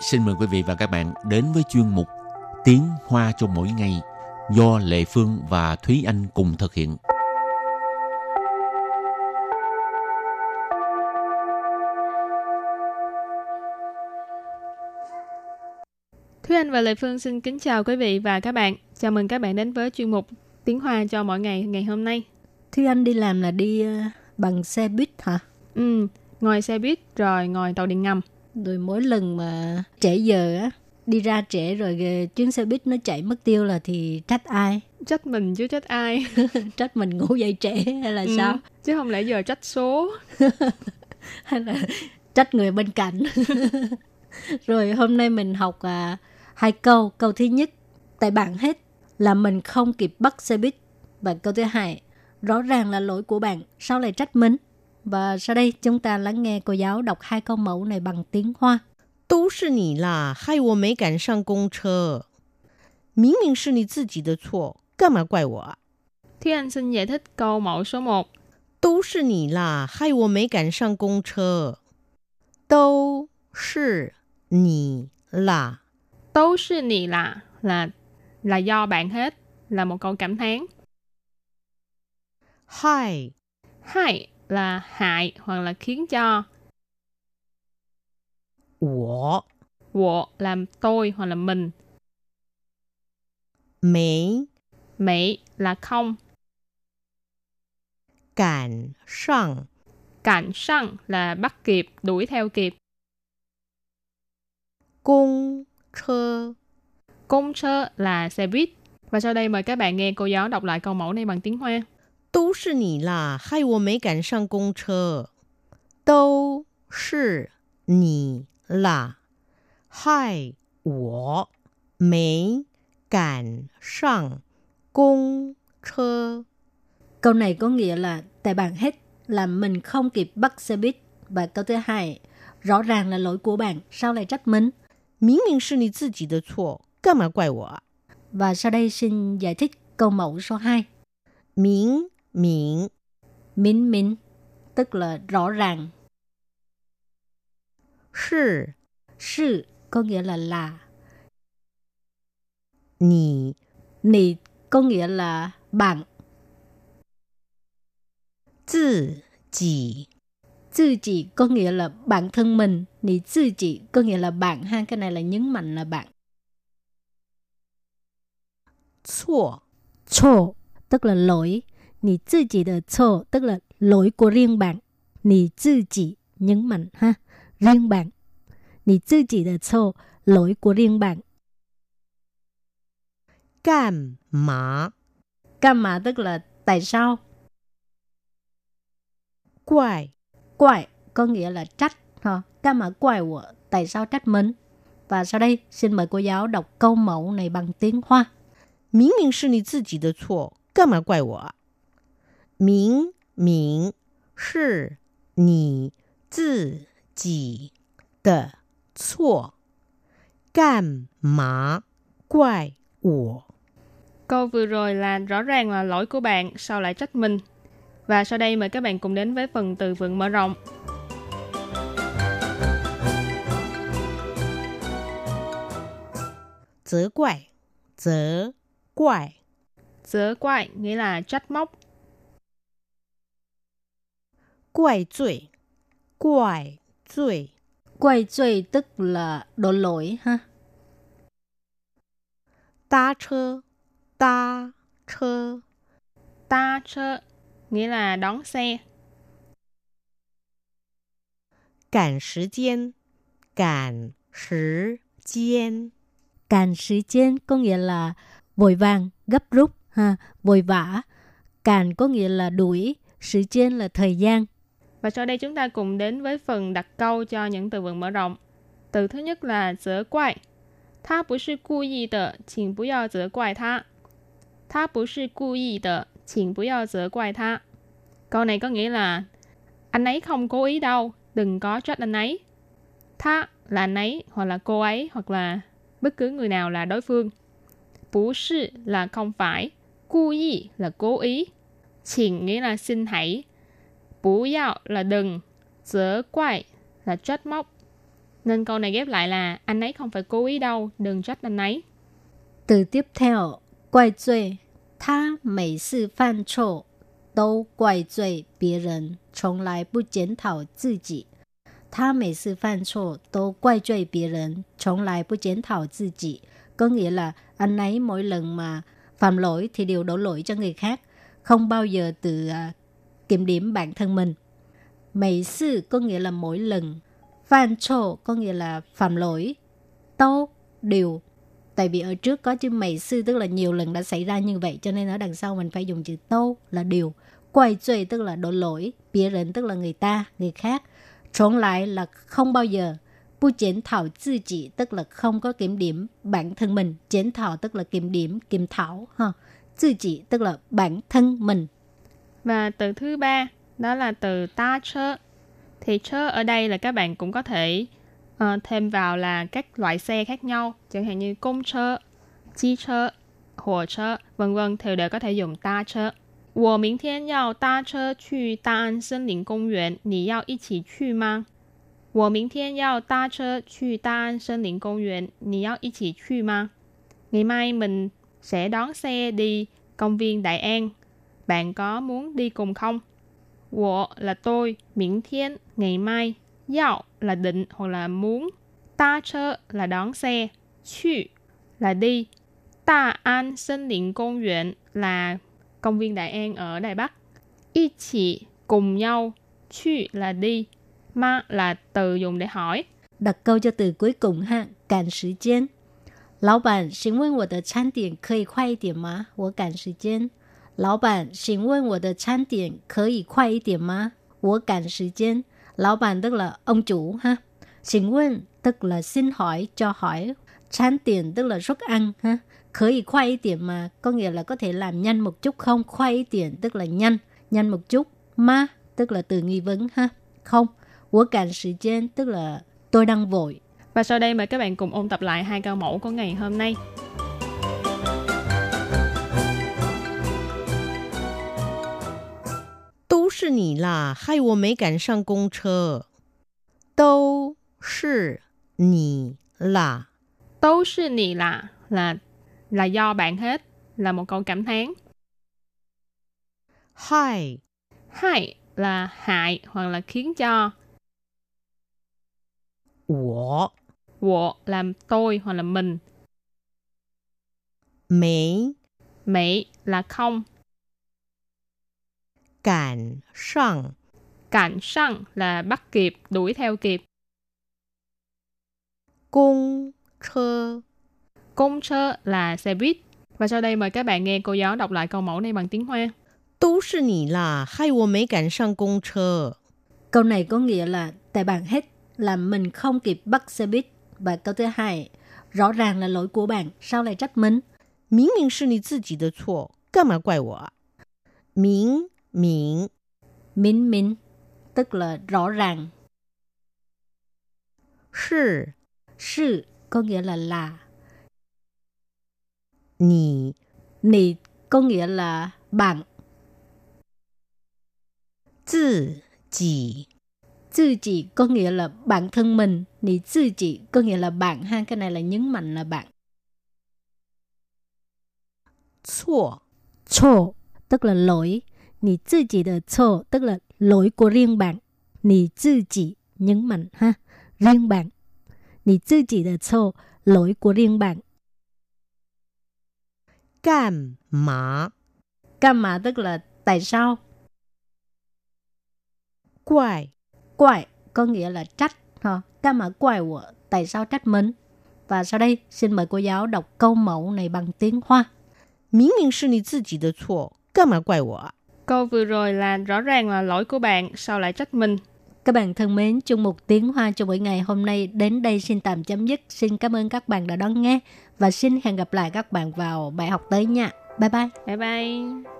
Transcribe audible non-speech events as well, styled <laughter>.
xin mời quý vị và các bạn đến với chuyên mục Tiếng Hoa cho mỗi ngày do Lệ Phương và Thúy Anh cùng thực hiện. Thúy Anh và Lệ Phương xin kính chào quý vị và các bạn. Chào mừng các bạn đến với chuyên mục Tiếng Hoa cho mỗi ngày ngày hôm nay. Thúy Anh đi làm là đi ờ, bằng xe buýt hả? Ừ, ngồi xe buýt rồi ngồi tàu điện ngầm. Rồi mỗi lần mà trễ giờ á, đi ra trễ rồi chuyến xe buýt nó chạy mất tiêu là thì trách ai? Trách mình chứ trách ai? <laughs> trách mình ngủ dậy trễ hay là ừ, sao? Chứ không lẽ giờ trách số. <laughs> hay là trách người bên cạnh. <laughs> rồi hôm nay mình học à, hai câu. Câu thứ nhất, tại bạn hết là mình không kịp bắt xe buýt. Và câu thứ hai, rõ ràng là lỗi của bạn, sao lại trách mình? Và sau đây chúng ta lắng nghe cô giáo đọc hai câu mẫu này bằng tiếng Hoa. 都是你啦，害我没赶上公车。明明是你自己的错，干嘛怪我啊？Thúy Anh xin giải thích câu mẫu số 1. 都是你啦，害我没赶上公车。都是你啦，都是你啦 là là do bạn hết là một câu cảm thán. Hai Hai là hại hoặc là khiến cho. Wo. Wo là tôi hoặc là mình. Mỹ. Mỹ là không. Cản sang. Cản sang là bắt kịp, đuổi theo kịp. Cung chơ. Cung chơ là xe buýt. Và sau đây mời các bạn nghe cô giáo đọc lại câu mẫu này bằng tiếng Hoa. 都是你啦，害我没赶上公车。都是你啦，害我没赶上公车。 Câu này có nghĩa là tại bạn hết là mình không kịp bắt xe buýt. Và câu thứ hai, rõ ràng là lỗi của bạn, sao lại trách mình? 明明是你自己的错，干嘛怪我啊？ Và sau đây xin giải thích câu mẫu số 2. 明 Miễn Miễn miễn tức là rõ ràng. Sư Sư có nghĩa là là. Nì Nì có nghĩa là bạn. Tự chỉ Tự chỉ có nghĩa là bản thân mình. Nì tự chỉ có nghĩa là bạn. Ha, cái này là nhấn mạnh là bạn. Chua Chua tức là lỗi. Nì tự chỉ de错tức là lỗi của riêng bạn. Nì tự chỉ nhấn mạnh ha. Riêng bạn. Nì tự chỉ de错 lỗi của riêng bạn. 干嘛 Cam mà tức là tại sao? 怪 Quại có nghĩa là trách. Ha. Cam mà quại của tại sao trách mình? Và sau đây xin mời cô giáo đọc câu mẫu này bằng tiếng Hoa. 明明是你自己的错，干嘛怪我 啊？明明是你自己的错，干嘛怪我？ Câu vừa rồi là rõ ràng là lỗi của bạn, sao lại trách mình? Và sau đây mời các bạn cùng đến với phần từ vựng mở rộng. 责怪，责怪， 责怪nghĩa là trách móc. 怪罪，怪罪， Quay truy tức là đổ lỗi ha. 搭车，搭车， Ta chơ nghĩa là đón xe. 赶时间，赶时间， Càn时间có nghĩa là vội vàng, gấp rút, ha, vội vã. Càn có nghĩa là đuổi,时间là thời gian. và sau đây chúng ta cùng đến với phần đặt câu cho những từ vựng mở rộng. Từ thứ nhất là dỡ quại. Tha bù sư cu yì de, chỉnh bù yào dỡ quại tha. Tha bù sư cu yì de, chỉnh bù yào dỡ quại tha. Câu này có nghĩa là anh ấy không cố ý đâu, đừng có trách anh ấy. Tha là anh ấy, hoặc là cô ấy, hoặc là bất cứ người nào là đối phương. Bù sư là không phải, cu yì là cố ý. Chỉnh nghĩa là xin hãy, bú yào là đừng, dỡ quại là trách móc. Nên câu này ghép lại là anh ấy không phải cố ý đâu, đừng trách anh ấy. Từ tiếp theo, quay 罪，他每次犯错都怪罪别人，从来不检讨自己。他每次犯错都怪罪别人，从来不检讨自己。Có nghĩa là anh ấy mỗi lần mà phạm lỗi thì đều đổ lỗi cho người khác, không bao giờ tự uh, kiểm điểm bản thân mình. Mấy sự có nghĩa là mỗi lần, phạm trộ có nghĩa là phạm lỗi, tô điều Tại vì ở trước có chữ mấy sư tức là nhiều lần đã xảy ra như vậy cho nên ở đằng sau mình phải dùng chữ tô là điều. Quay chơi tức là đổ lỗi, bia rỉnh tức là người ta, người khác. Trốn lại là không bao giờ. Bu 检 thảo tự chỉ tức là không có kiểm điểm bản thân mình. 检 thảo tức là kiểm điểm, kiểm thảo. Ha. Tư chỉ tức là bản thân mình. Và từ thứ ba đó là từ ta chơ. Thì chơ ở đây là các bạn cũng có thể uh, thêm vào là các loại xe khác nhau. Chẳng hạn như công chơ, chi chơ, hồ chơ, vân vân thì đều có thể dùng ta chơ. 我明天要搭车去大安森林公园，你要一起去吗？我明天要搭车去大安森林公园，你要一起去吗？Ngày mai mình sẽ đón xe đi công viên Đại An. Bạn có muốn đi cùng không? 我 là tôi, miễn thiên, ngày mai, yao là định hoặc là muốn, ta chơ là đón xe, chu là đi, Đa An Sơn Lĩnh Công viện là công viên Đại An ở Đài Bắc. Y chỉ cùng nhau, chu là đi, ma là từ dùng để hỏi. Đặt câu cho từ cuối cùng ha, cản thời gian. 老板，请问我的餐点可以快一点吗？我赶时间。 老板，请问我的餐点可以快一点吗？我赶时间。老板 tức là ông chủ ha. Xin问tức là xin hỏi, cho hỏi. Chán tiền tức là suất ăn ha. Khởi ý khoai tiền mà có nghĩa là có thể làm nhanh một chút không? Khoai tiền tức là nhanh, nhanh một chút. Ma tức là từ nghi vấn ha. Không. Của cản thời gian tức là tôi đang vội. Và sau đây mời các bạn cùng ôn tập lại hai câu mẫu của ngày hôm nay. 是你啦，害我没赶上公车。都是你啦，都是你啦 là là do bạn hết là một câu cảm thán. 害 Hại là hại hoặc là khiến cho. 我 Wo là tôi hoặc là mình. 没 Mỹ là không. 赶上 Cạnh săn là bắt kịp, đuổi theo kịp. 公车。 Công chơ là xe buýt. Và sau đây mời các bạn nghe cô giáo đọc lại câu mẫu này bằng tiếng Hoa. 都是你啦，害我没赶上公车。 Câu này có nghĩa là tại bạn hết làm mình không kịp bắt xe buýt. Và câu thứ hai, rõ ràng là lỗi của bạn, sao lại trách mình? 明明是你自己的错，干嘛怪我啊？明 Miễn. Miễn miễn Tức là rõ ràng. Sư Sư có nghĩa là là. Nì Nì có nghĩa là bạn. Tự chỉ Tự chỉ có nghĩa là bản thân mình. Nì tự chỉ có nghĩa là bạn ha. Cái này là nhấn mạnh là bạn. Chua Chua tức là lỗi. Nì tự chỉ de错tức là lỗi của riêng bạn. Nì tự chỉ nhấn mạnh ha. Riêng bạn. Nì tự chỉ de错lỗi của riêng bạn. 干嘛 Cam mà tức là tại sao? 怪 Quại có nghĩa là trách. Ha. Cam mà quại của tại sao trách mình? Và sau đây xin mời cô giáo đọc câu mẫu này bằng tiếng Hoa. 明明是你自己的错，干嘛怪我啊？ Câu vừa rồi là rõ ràng là lỗi của bạn, sao lại trách mình? Các bạn thân mến, chung một tiếng hoa cho buổi ngày hôm nay đến đây xin tạm chấm dứt. Xin cảm ơn các bạn đã đón nghe và xin hẹn gặp lại các bạn vào bài học tới nha. Bye bye. Bye bye.